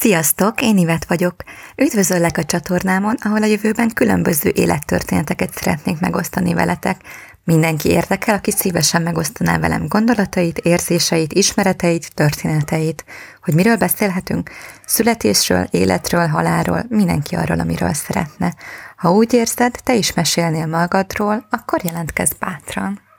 Sziasztok, én Ivet vagyok. Üdvözöllek a csatornámon, ahol a jövőben különböző élettörténeteket szeretnék megosztani veletek. Mindenki érdekel, aki szívesen megosztaná velem gondolatait, érzéseit, ismereteit, történeteit. Hogy miről beszélhetünk? Születésről, életről, halálról, mindenki arról, amiről szeretne. Ha úgy érzed, te is mesélnél magadról, akkor jelentkezz bátran.